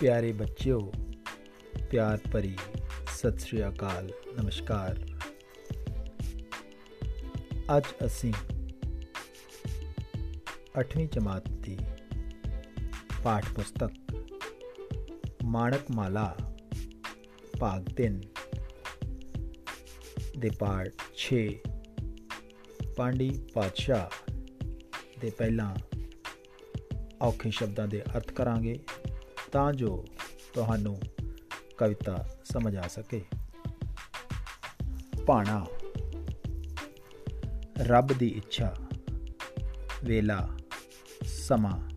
ਪਿਆਰੇ ਬੱਚਿਓ, ਪਿਆਰ ਭਰੀ ਸਤਿ ਸ੍ਰੀ ਅਕਾਲ, ਨਮਸਕਾਰ। ਅੱਜ ਅਸੀਂ 8ਵੀਂ ਜਮਾਤ ਦੀ ਪਾਠ ਪੁਸਤਕ ਮਾਣਕ ਮਾਲਾ ਭਾਗ 3 ਦੇ ਪਾਠ 6 ਪਾਂਡੀ ਪਾਤਸ਼ਾਹ ਦੇ ਪਹਿਲਾਂ ਔਖੇ ਸ਼ਬਦਾਂ ਦੇ ਅਰਥ ਕਰਾਂਗੇ। ਤਾਂ ਜੋ ਤੁਹਾਨੂੰ ਕਵਿਤਾ ਸਮਝ ਆ ਸਕੇ। ਪਾਣਾ ਰੱਬ ਦੀ ਇੱਛਾ, ਵੇਲਾ, ਸਮਾਂ,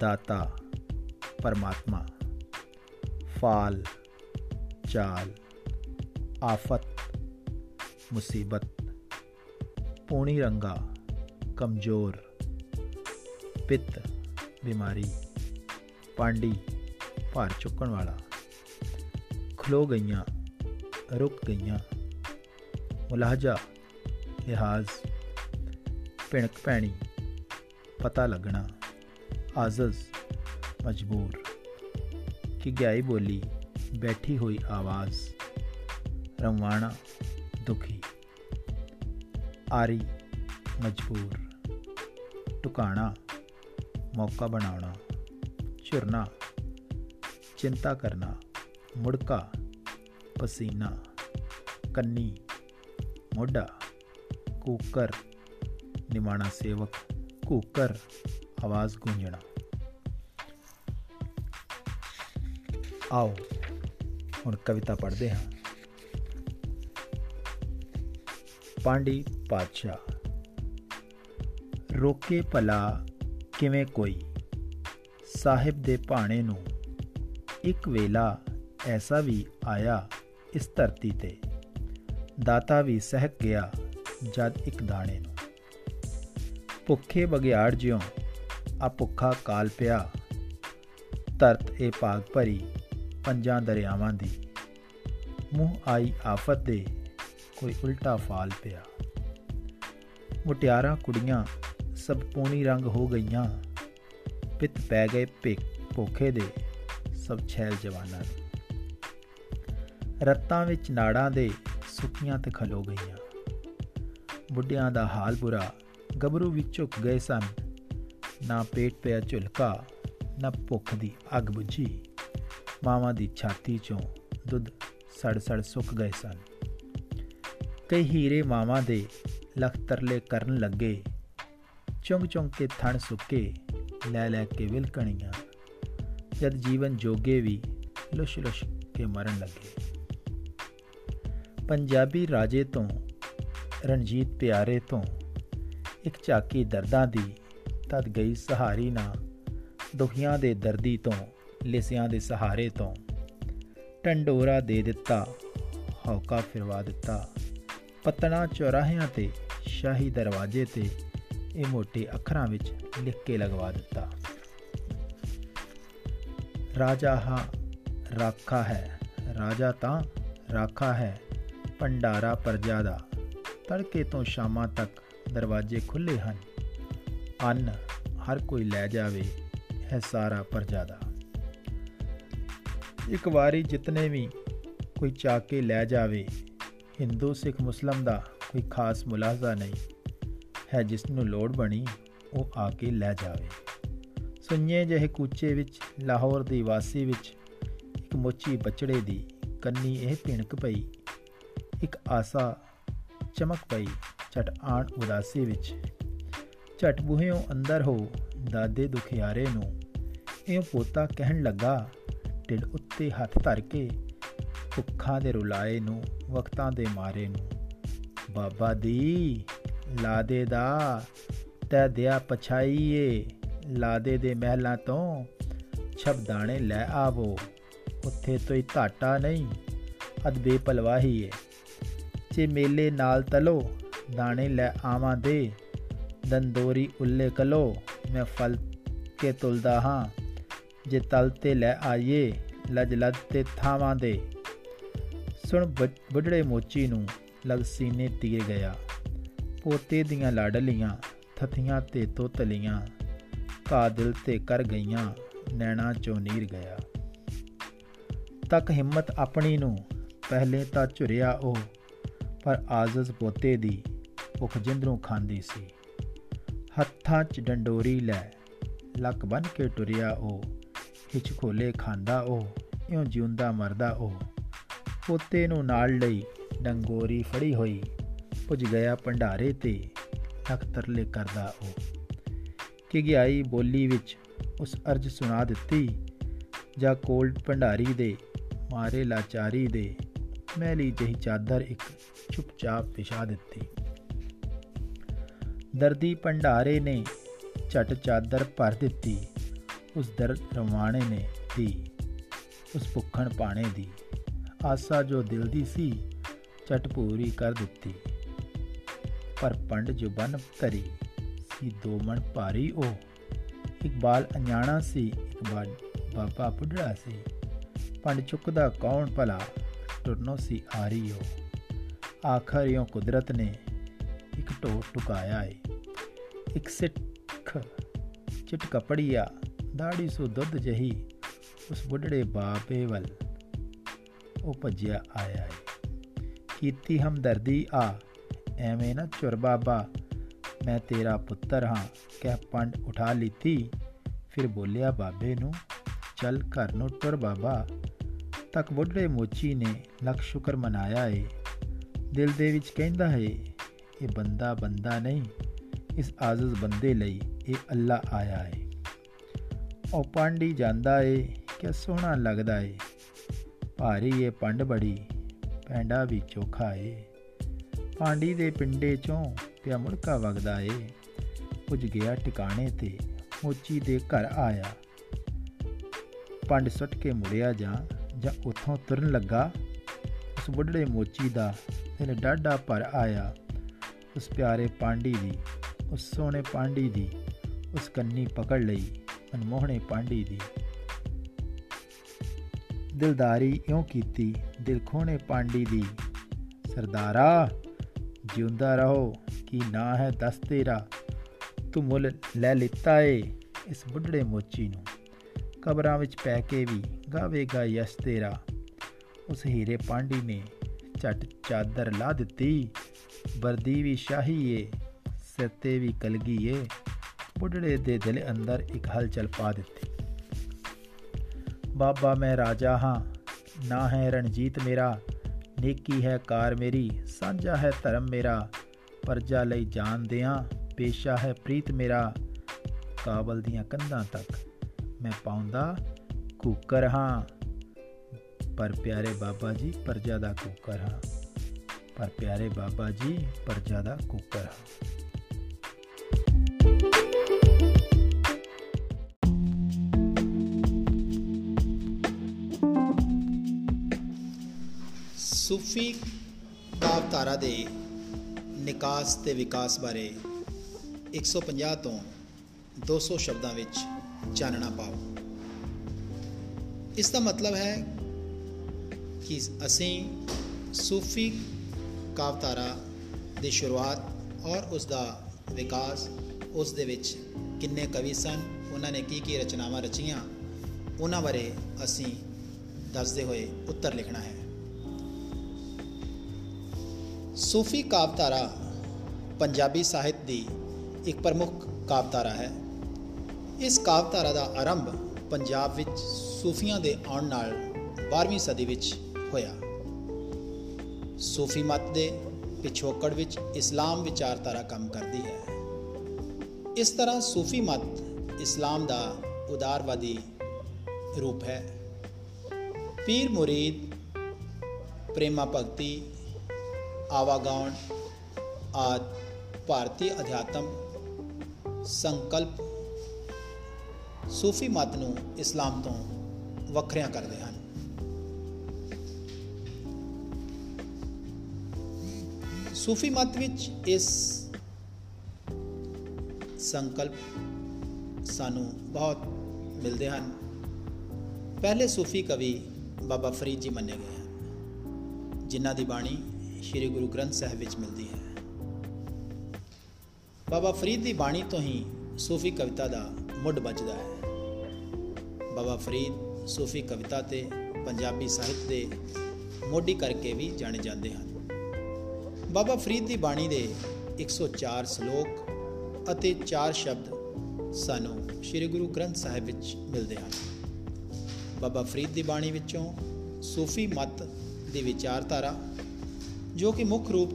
ਦਾਤਾ, ਪਰਮਾਤਮਾ, ਫਾਲ, ਚਾਲ, ਆਫਤ, ਮੁਸੀਬਤ, ਪੂਣੀ ਰੰਗਾ, ਕਮਜ਼ੋਰ, ਪਿੱਤ, ਬਿਮਾਰੀ। ਪਾਂਡੀ ਭਾਰ ਚੁੱਕਣ ਵਾਲਾ। ਖਲੋ ਗਈਆਂ, ਰੁਕ ਗਈਆਂ। ਮੁਲਾਹਜਾ ਲਿਹਾਜ਼ ਪਿਣਕ ਪੈਣੀ ਪਤਾ ਲੱਗਣਾ, ਆਜ਼ਜ਼, ਮਜਬੂਰ। ਕਿ ਗਾਈ ਬੋਲੀ, ਬੈਠੀ ਹੋਈ ਆਵਾਜ਼, ਰਵਾਣਾ, ਦੁਖੀ। ਆਰੀ, ਮਜਬੂਰ। ਟੁਕਾਣਾ, ਮੌਕਾ ਬਣਾਉਣਾ। ਝੁਰਨਾ, ਚਿੰਤਾ ਕਰਨਾ, ਮੁੜਕਾ, ਪਸੀਨਾ, ਕੰਨੀ, ਮੋਢਾ, ਕੂਕਰ, ਨਿਮਾਣਾ ਸੇਵਕ, ਕੂਕਰ, ਆਵਾਜ਼ ਗੂੰਜਣਾ। ਆਓ, ਹੁਣ ਕਵਿਤਾ ਪੜ੍ਹਦੇ ਹਾਂ। ਪਾਂਡੀ ਪਾਤਸ਼ਾਹ, ਰੋਕੇ ਭਲਾ ਕਿਵੇਂ ਕੋਈ? ਸਾਹਿਬ ਦੇ ਭਾਣੇ ਨੂੰ ਇੱਕ ਵੇਲਾ ਐਸਾ ਵੀ ਆਇਆ ਇਸ ਧਰਤੀ ਤੇ। ਦਾਤਾ ਵੀ ਸਹਿਕ ਗਿਆ ਜਦ ਇੱਕ ਦਾਣੇ ਨੂੰ। ਭੁੱਖੇ ਬਗਿਆੜ ਜਿਉ ਆ ਭੁੱਖਾ ਕਾਲ ਪਿਆ। ਧਰਤ ਇਹ ਪਾਗ ਭਰੀ ਪੰਜਾਂ ਦਰਿਆਵਾਂ ਦੀ। ਮੂੰਹ ਆਈ ਆਫਤ ਦੇ ਕੋਈ ਉਲਟਾ ਫਾਲ ਪਿਆ। ਮੁਟਿਆਰਾਂ ਕੁੜੀਆਂ ਸਭ ਪੂਣੀ ਰੰਗ ਹੋ ਗਈਆਂ। ਪਿੱਤ ਪੈ ਗਏ ਭੋਖੇ ਦੇ ਸਭ ਛੈਲ ਜਵਾਨਾਂ ਦੇ। ਰੱਤਾਂ ਵਿੱਚ ਨਾੜਾਂ ਦੇ ਸੁੱਕੀਆਂ ਤੇ ਖਲੋ ਗਈਆਂ। ਬੁੱਢਿਆਂ ਦਾ ਹਾਲ ਬੁਰਾ ਗਬਰੂ ਵਿੱਚ ਝੁਕ ਗਏ ਸਨ। ਨਾ ਪੇਟ ਪਿਆ ਝੁਲਕਾ, ਨਾ ਭੁੱਖ ਦੀ ਅੱਗ ਬੁਝੀ। ਮਾਵਾਂ ਦੀ ਛਾਤੀ ਚੋਂ ਦੁੱਧ ਸੜ ਸੜ ਸੁੱਕ ਗਏ ਸਨ। ਕਈ ਹੀਰੇ ਮਾਵਾਂ ਦੇ ਲਖ ਤਰਲੇ ਕਰਨ ਲੱਗੇ। ਚੁੰਗ ਚੁੰਗ ਕੇ ਥਣ ਸੁੱਕੇ। ਲੈ ਲੈ ਕੇ ਵਿਲਕਣੀਆਂ। ਜਦ ਜੀਵਨ ਜੋਗੇ ਵੀ ਲੁਸ਼ ਲੁਸ਼ ਕੇ ਮਰਨ ਲੱਗੇ। ਪੰਜਾਬੀ ਰਾਜੇ ਤੋਂ, ਰਣਜੀਤ ਪਿਆਰੇ ਤੋਂ ਇੱਕ ਝਾਕੀ ਦਰਦਾਂ ਦੀ ਤਦ ਗਈ ਸਹਾਰੀ ਨਾ। ਦੁਖੀਆਂ ਦੇ ਦਰਦੀ ਤੋਂ, ਲਿਸਿਆਂ ਦੇ ਸਹਾਰੇ ਤੋਂ ਟੰਡੋਰਾ ਦੇ ਦਿੱਤਾ, ਹੌਕਾ ਫਿਰਵਾ ਦਿੱਤਾ। ਪਤਨਾ ਚੌਰਾਹਿਆਂ ਤੇ, ਸ਼ਾਹੀ ਦਰਵਾਜ਼ੇ ਤੇ ਇਹ ਮੋٹے ਅੱਖਰਾਂ ਵਿੱਚ ਲਿਖ ਕੇ ਲਗਵਾ ਦਿੱਤਾ ਰਾਜਾ ਹਾਂ ਰਾਖਾ ਹੈ ਰਾਜਾ ਤਾਂ ਰਾਖਾ ਹੈ ਪੰਡਾਰਾ ਪਰਜਾ ਦਾ ਤੜਕੇ ਤੋਂ ਸ਼ਾਮਾਂ ਤੱਕ ਦਰਵਾਜ਼ੇ ਖੁੱਲੇ ਹਨ ਅੰਨ ਹਰ ਕੋਈ ਲੈ ਜਾਵੇ ਹੈ ਸਾਰਾ ਪਰਜਾ ਦਾ ਇੱਕ ਵਾਰੀ ਜਿਤਨੇ ਵੀ ਕੋਈ ਚਾਕੇ ਲੈ ਜਾਵੇ ਹਿੰਦੂ ਸਿੱਖ ਮੁਸਲਮ ਦਾ ਕੋਈ ਖਾਸ ਮੁਲਾਜ਼ਾ ਨਹੀਂ ਹੈ ਜਿਸ ਨੂੰ ਲੋੜ ਬਣੀ ਉਹ ਆ ਕੇ ਲੈ ਜਾਵੇ। ਸੁਣੀਏ ਜਿਹੇ ਕੂਚੇ ਵਿੱਚ, ਲਾਹੌਰ ਦੀ ਵਾਸੀ ਵਿੱਚ ਇੱਕ ਮੋਚੀ ਬਚੜੇ ਦੀ ਕੰਨੀ ਇਹ ਪਿਣਕ ਪਈ। ਇੱਕ ਆਸਾ ਚਮਕ ਪਈ ਛਟ ਆਣ ਉਦਾਸੀ ਵਿੱਚ। ਛਟ ਬੂਹਿਓਂ ਅੰਦਰ ਹੋ ਦਾਦੇ ਦੁਖਿਆਰੇ ਨੂੰ ਇਹ ਪੋਤਾ ਕਹਿਣ ਲੱਗਾ, ਢਿੱਡ ਉੱਤੇ ਹੱਥ ਧਰ ਕੇ ਭੁੱਖਾਂ ਦੇ ਰੁਲਾਏ ਨੂੰ, ਵਕਤਾਂ ਦੇ ਮਾਰੇ ਨੂੰ। ਬਾਬਾ ਦੀ ਲਾਦੇ ਦਾ ਤੈ ਦਿਆ ਪਛਾਈਏ। ਲਾਦੇ ਦੇ ਮਹਿਲਾਂ ਤੋਂ ਛਬ ਦਾਣੇ ਲੈ ਆਵੋ। ਉੱਥੇ ਤੋਈ ਘਾਟਾ ਨਹੀਂ, ਅਦ ਬੇਪਲਵਾਹੀ ਏ ਜੇ ਮੇਲੇ ਨਾਲ ਤਲੋ, ਦਾਣੇ ਲੈ ਆਵਾਂ ਦੇ। ਦੰਦੋਰੀ ਉੱਲੇ ਕਲੋ, ਮੈਂ ਫਲ ਕੇ ਤੁਲਦਾ ਹਾਂ। ਜੇ ਤਲ ਤੇ ਲੈ ਆਈਏ, ਲਜ ਲਜ ਤੇ ਥਾਵਾਂ ਦੇ। ਸੁਣ ਬੁੱਢੜੇ ਮੋਚੀ ਨੂੰ, ਲਗ ਸੀਨੇ ਤੀਰ ਗਿਆ। ਪੋਤੇ ਦੀਆਂ ਲਾਡਲੀਆਂ ਥਥੀਆਂ ਤੇ ਤੋਤਲੀਆਂ ਕਾ ਦਿਲ ਤੇ ਕਰ ਗਈਆਂ, ਨੈਣਾ ਚੋਂ ਨੀਰ ਗਿਆ। ਤੱਕ ਹਿੰਮਤ ਆਪਣੀ ਨੂੰ, ਪਹਿਲੇ ਤਾਂ ਝੁਰਿਆ ਉਹ, ਪਰ ਆਜ਼ਜ਼ ਪੋਤੇ ਦੀ ਭੁੱਖ ਜਿੰਦਰੋਂ ਖਾਂਦੀ ਸੀ। ਹੱਥਾਂ 'ਚ ਡੰਡੋਰੀ ਲੈ, ਲੱਕ ਬਨ ਕੇ ਟੁਰਿਆ ਉਹ ਹਿਚ ਖੋਲੇ ਖਾਂਦਾ ਉਹ, ਇਉਂ ਜਿਉਂਦਾ ਮਰਦਾ ਉਹ। ਪੋਤੇ ਨੂੰ ਨਾਲ ਲਈ ਡੰਗੋਰੀ ਫੜੀ ਹੋਈ, ਪੁੱਜ ਗਿਆ ਭੰਡਾਰੇ ਤੇ ਲੱਖ ਤਰਲੇ ਕਰਦਾ ਉਹ। ਕਿ ਗਿਆਈ ਬੋਲੀ ਵਿੱਚ ਉਸ ਅਰਜ ਸੁਣਾ ਦਿੱਤੀ, ਜਾਂ ਕੋਲਡ ਭੰਡਾਰੀ ਦੇ, ਮਾਰੇ ਲਾਚਾਰੀ ਦੇ ਮੈਲੀ ਜਹੀ ਚਾਦਰ ਇੱਕ ਚੁੱਪਚਾਪ ਵਿਛਾ ਦਿੱਤੀ। ਦਰਦੀ ਭੰਡਾਰੇ ਨੇ ਛਟ ਚਾਦਰ ਭਰ ਦਿੱਤੀ, ਉਸ ਦਰਦ ਰਵਾਣੇ ਨੇ ਦੀ, ਉਸ ਭੁੱਖਣ ਪਾਣੇ ਦੀ। ਆਸਾ ਜੋ ਦਿਲ ਦੀ ਸੀ ਛਟ ਪੂਰੀ ਕਰ ਦਿੱਤੀ। ਪਰ ਪੰਡ ਜੋ ਬਨ ਧਰੀ ਸੀ ਦੋ ਮਣ ਭਾਰੀ ਉਹ। ਇਕਬਾਲ ਅਣਜਾਣਾ ਸੀ ਇਕਬਾਲ ਬਾਬਾ ਪੁੱਢੜਾ ਸੀ। ਪੰਡ ਚੁੱਕਦਾ ਕੌਣ ਭਲਾ? ਟੁਰਨੋ ਸੀ ਆਰੀਓ ਆਖਰਿਓ ਕੁਦਰਤ ਨੇ ਇੱਕ ਢੋ ਟੁਕਾਇਆ ਏ। ਇੱਕ ਸਿੱਖ ਚਿਟ ਕਪੜੀਆ ਦਾੜੀ ਸੋ ਦੁੱਧ ਜਹੀ, ਉਸ ਬੁੱਢੜੇ ਬਾਪੇ ਵੱਲ ਉਹ ਭੱਜਿਆ ਆਇਆ ਏ। ਕੀਤੀ ਹਮਦਰਦੀ ਆ ਐਵੇਂ ਨਾ ਚੁਰ ਬਾਬਾ, ਮੈਂ ਤੇਰਾ ਪੁੱਤਰ ਹਾਂ। ਕਹਿ ਪੰਡ ਉਠਾ ਲੀਤੀ, ਫਿਰ ਬੋਲਿਆ ਬਾਬੇ ਨੂੰ, ਚੱਲ ਘਰ ਨੂੰ ਟੁਰ ਬਾਬਾ। ਤੱਕ ਬੁੱਢੜੇ ਮੋਚੀ ਨੇ ਲੱਖ ਸ਼ੁਕਰ ਮਨਾਇਆ ਏ। ਦਿਲ ਦੇ ਵਿੱਚ ਕਹਿੰਦਾ ਹੈ, ਇਹ ਬੰਦਾ ਬੰਦਾ ਨਹੀਂ, ਇਸ ਆਜ਼ਜ਼ ਬੰਦੇ ਲਈ ਇਹ ਅੱਲਾ ਆਇਆ ਹੈ ਉਹ ਪਾਂਡੀ ਜਾਂਦਾ ਏ ਕਿ ਸੋਹਣਾ ਲੱਗਦਾ ਏ। ਭਾਰੀ ਏ ਪੰਡ ਬੜੀ, ਪੈਂਡਾ ਵੀ ਚੋਖਾ ਏ। ਪਾਂਡੀ ਦੇ ਪਿੰਡੇ ਚੋਂ ਪਿਆ ਮੁੜਕਾ ਵਗਦਾ ਏ। ਪੁੱਜ ਗਿਆ ਟਿਕਾਣੇ ਤੇ, ਮੋਚੀ ਦੇ ਘਰ ਆਇਆ। ਪੰਡ ਸੁੱਟ ਕੇ ਮੁੜਿਆ ਜਾਂ ਜਾਂ ਉੱਥੋਂ ਤੁਰਨ ਲੱਗਾ? ਉਸ ਬੁੱਢੜੇ ਮੋਚੀ ਦਾ ਦਿਲ ਡਾਢਾ ਪਰ ਆਇਆ। ਉਸ ਪਿਆਰੇ ਪਾਂਡੀ ਦੀ, ਉਸ ਸੋਹਣੇ ਪਾਂਡੀ ਦੀ, ਉਸ ਕੰਨੀ ਪਕੜ ਲਈ ਮਨਮੋਹਣੇ ਪਾਂਡੀ ਦੀ। ਦਿਲਦਾਰੀ ਇਉਂ ਕੀਤੀ, ਦਿਲ ਖੋਣੇ ਪਾਂਡੀ ਦੀ, ਸਰਦਾਰਾ! ਜਿਉਂਦਾ ਰਹੋ, ਕੀ ਨਾ ਹੈ ਦਸ ਤੇਰਾ। ਤੂੰ ਮੁੱਲ ਲੈ ਲਿੱਤਾ ਏ ਇਸ ਬੁੱਢੜੇ ਮੋਚੀ ਨੂੰ। ਕਬਰਾਂ ਵਿੱਚ ਪੈ ਕੇ ਵੀ ਗਾਵੇਗਾ ਯਸ ਤੇਰਾ। ਉਸ ਹੀਰੇ ਪਾਂਡੀ ਨੇ ਝਟ ਚਾਦਰ ਲਾ ਦਿੱਤੀ। ਵਰਦੀ ਵੀ ਸ਼ਾਹੀ ਏ, ਸਿਰ ਤੇ ਵੀ ਕਲਗੀ ਏ। ਬੁੱਢੜੇ ਦੇ ਦਿਲ ਅੰਦਰ ਇੱਕ ਹਲਚਲ ਪਾ ਦਿੱਤੀ। ਬਾਬਾ ਮੈਂ ਰਾਜਾ ਹਾਂ, ਨਾ ਹੈ ਰਣਜੀਤ ਮੇਰਾ। ਨੇਕੀ ਹੈ ਕਾਰ ਮੇਰੀ, ਸਾਂਝਾ ਹੈ ਧਰਮ ਮੇਰਾ। ਪਰਜਾ ਲਈ ਜਾਨ ਦਿਆਂ, ਪੇਸ਼ਾ ਹੈ ਪ੍ਰੀਤ ਮੇਰਾ। ਕਾਬਲ ਦੀਆਂ ਕੰਧਾਂ ਤੱਕ ਮੈਂ ਪਾਉਂਦਾ ਕੁੱਕਰ ਹਾਂ। ਪਰ ਪਿਆਰੇ ਬਾਬਾ ਜੀ, ਪਰਜਾ ਦਾ ਕੁੱਕਰ ਹਾਂ। ਪਰ ਪਿਆਰੇ ਬਾਬਾ ਜੀ, ਪਰਜਾ ਦਾ ਕੁੱਕਰ ਹਾਂ। ਸੂਫੀ ਕਾਵਤਾਰਾ ਦੇ ਨਿਕਾਸ ਤੇ ਵਿਕਾਸ ਬਾਰੇ 150 ਤੋਂ 200 ਸ਼ਬਦਾਂ ਵਿੱਚ ਚਾਨਣਾ ਪਾਓ। ਇਸ ਦਾ ਮਤਲਬ ਹੈ ਕਿ ਅਸੀਂ ਸੂਫੀ ਕਾਵਤਾਰਾ ਦੀ ਸ਼ੁਰੂਆਤ ਔਰ ਉਸ ਦਾ ਵਿਕਾਸ ਉਸ ਦੇ ਵਿੱਚ ਕਿੰਨੇ ਕਵੀ ਸਨ, ਉਹਨਾਂ ਨੇ ਕੀ ਕੀ ਰਚਨਾਵਾਂ ਰਚੀਆਂ, ਉਹਨਾਂ ਬਾਰੇ ਅਸੀਂ ਦੱਸਦੇ ਹੋਏ ਉੱਤਰ ਲਿਖਣਾ ਹੈ। ਸੂਫੀ ਕਾਵਤਾਰਾ ਪੰਜਾਬੀ ਸਾਹਿਤ ਦੀ ਇੱਕ ਪ੍ਰਮੁੱਖ ਕਾਵਤਾਰਾ ਹੈ। ਇਸ ਕਾਵਤਾਰਾ ਦਾ ਆਰੰਭ ਪੰਜਾਬ ਵਿੱਚ ਸੂਫੀਆਂ ਦੇ ਆਉਣ ਨਾਲ 12ਵੀਂ ਸਦੀ ਵਿੱਚ ਹੋਇਆ। ਸੂਫੀ ਮਤ ਦੇ ਪਿਛੋਕੜ ਵਿੱਚ ਇਸਲਾਮ ਵਿਚਾਰਧਾਰਾ ਕੰਮ ਕਰਦੀ ਹੈ। ਇਸ ਤਰ੍ਹਾਂ ਸੂਫੀ ਮਤ ਇਸਲਾਮ ਦਾ ਉਦਾਰਵਾਦੀ ਰੂਪ ਹੈ। ਪੀਰ ਮੁਰੀਦ, ਪ੍ਰੇਮਾ ਭਗਤੀ ਆਵਾਗਾਉਣ ਆਦ ਭਾਰਤੀ ਅਧਿਆਤਮ ਸੰਕਲਪ ਸੂਫੀ ਮਤ ਨੂੰ ਇਸਲਾਮ ਤੋਂ ਵੱਖਰਿਆਂ ਕਰਦੇ ਹਨ ਸੂਫੀ ਮਤ ਵਿੱਚ ਇਸ ਸੰਕਲਪ ਸਾਨੂੰ ਬਹੁਤ ਮਿਲਦੇ ਹਨ ਪਹਿਲੇ ਸੂਫੀ ਕਵੀ ਬਾਬਾ ਫਰੀਦ ਜੀ ਮੰਨੇ ਗਏ ਹਨ ਜਿਨ੍ਹਾਂ ਦੀ ਬਾਣੀ ਸ੍ਰੀ ਗੁਰੂ ਗ੍ਰੰਥ ਸਾਹਿਬ ਵਿੱਚ ਮਿਲਦੀ ਹੈ। ਬਾਬਾ ਫਰੀਦ ਦੀ ਬਾਣੀ ਤੋਂ ਹੀ ਸੂਫੀ ਕਵਿਤਾ ਦਾ ਮੁੱਢ ਵੱਜਦਾ ਹੈ। ਬਾਬਾ ਫਰੀਦ ਸੂਫੀ ਕਵਿਤਾ ਤੇ ਪੰਜਾਬੀ ਸਾਹਿਤ ਦੇ ਮੋਢੀ ਕਰਕੇ ਵੀ ਜਾਣੇ ਜਾਂਦੇ ਹਨ। ਬਾਬਾ ਫਰੀਦ ਦੀ ਬਾਣੀ ਦੇ 104 ਸ਼ਲੋਕ ਅਤੇ 4 ਸ਼ਬਦ ਸਾਨੂੰ ਸ੍ਰੀ ਗੁਰੂ ਗ੍ਰੰਥ ਸਾਹਿਬ ਵਿੱਚ ਮਿਲਦੇ ਹਨ। ਬਾਬਾ ਫਰੀਦ ਦੀ ਬਾਣੀ ਵਿੱਚੋਂ ਸੂਫੀ ਮਤ ਦੀ ਵਿਚਾਰਧਾਰਾ ਜੋ ਕਿ ਮੁੱਖ ਰੂਪ